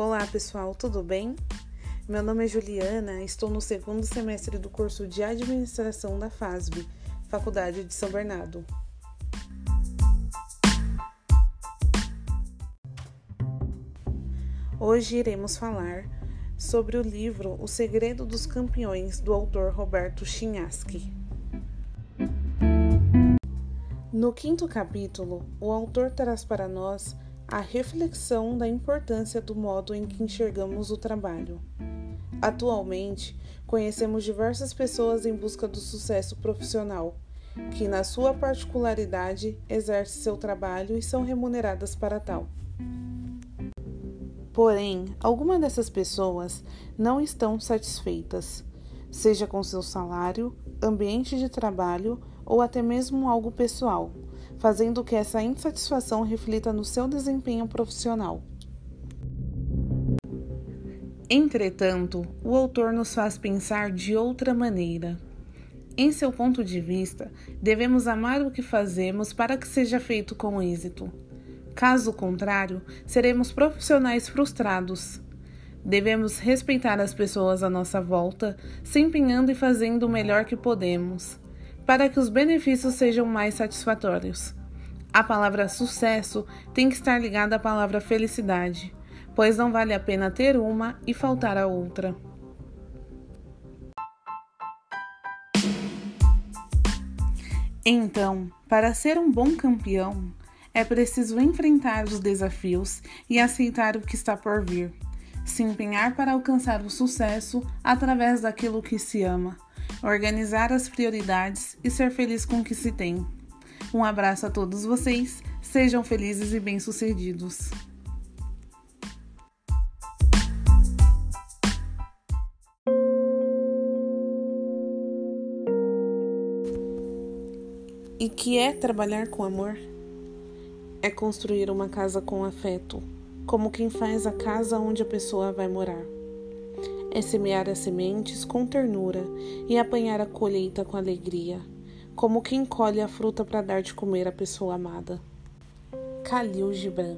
Olá pessoal, tudo bem? Meu nome é Juliana, estou no segundo semestre do curso de Administração da FASB, Faculdade de São Bernardo. Hoje iremos falar sobre o livro O Segredo dos Campeões, do autor Roberto Chinhaski. No quinto capítulo, o autor traz para nós a reflexão da importância do modo em que enxergamos o trabalho. Atualmente, conhecemos diversas pessoas em busca do sucesso profissional, que, na sua particularidade, exercem seu trabalho e são remuneradas para tal. Porém, algumas dessas pessoas não estão satisfeitas, seja com seu salário, ambiente de trabalho ou até mesmo algo pessoal, fazendo que essa insatisfação reflita no seu desempenho profissional. Entretanto, o autor nos faz pensar de outra maneira. Em seu ponto de vista, devemos amar o que fazemos para que seja feito com êxito. Caso contrário, seremos profissionais frustrados. Devemos respeitar as pessoas à nossa volta, se empenhando e fazendo o melhor que podemos para que os benefícios sejam mais satisfatórios. A palavra sucesso tem que estar ligada à palavra felicidade, pois não vale a pena ter uma e faltar a outra. Então, para ser um bom campeão, é preciso enfrentar os desafios e aceitar o que está por vir, se empenhar para alcançar o sucesso através daquilo que se ama organizar as prioridades e ser feliz com o que se tem. Um abraço a todos vocês, sejam felizes e bem-sucedidos. E que é trabalhar com amor? É construir uma casa com afeto, como quem faz a casa onde a pessoa vai morar é semear as sementes com ternura e apanhar a colheita com alegria, como quem colhe a fruta para dar de comer à pessoa amada. Khalil Gibran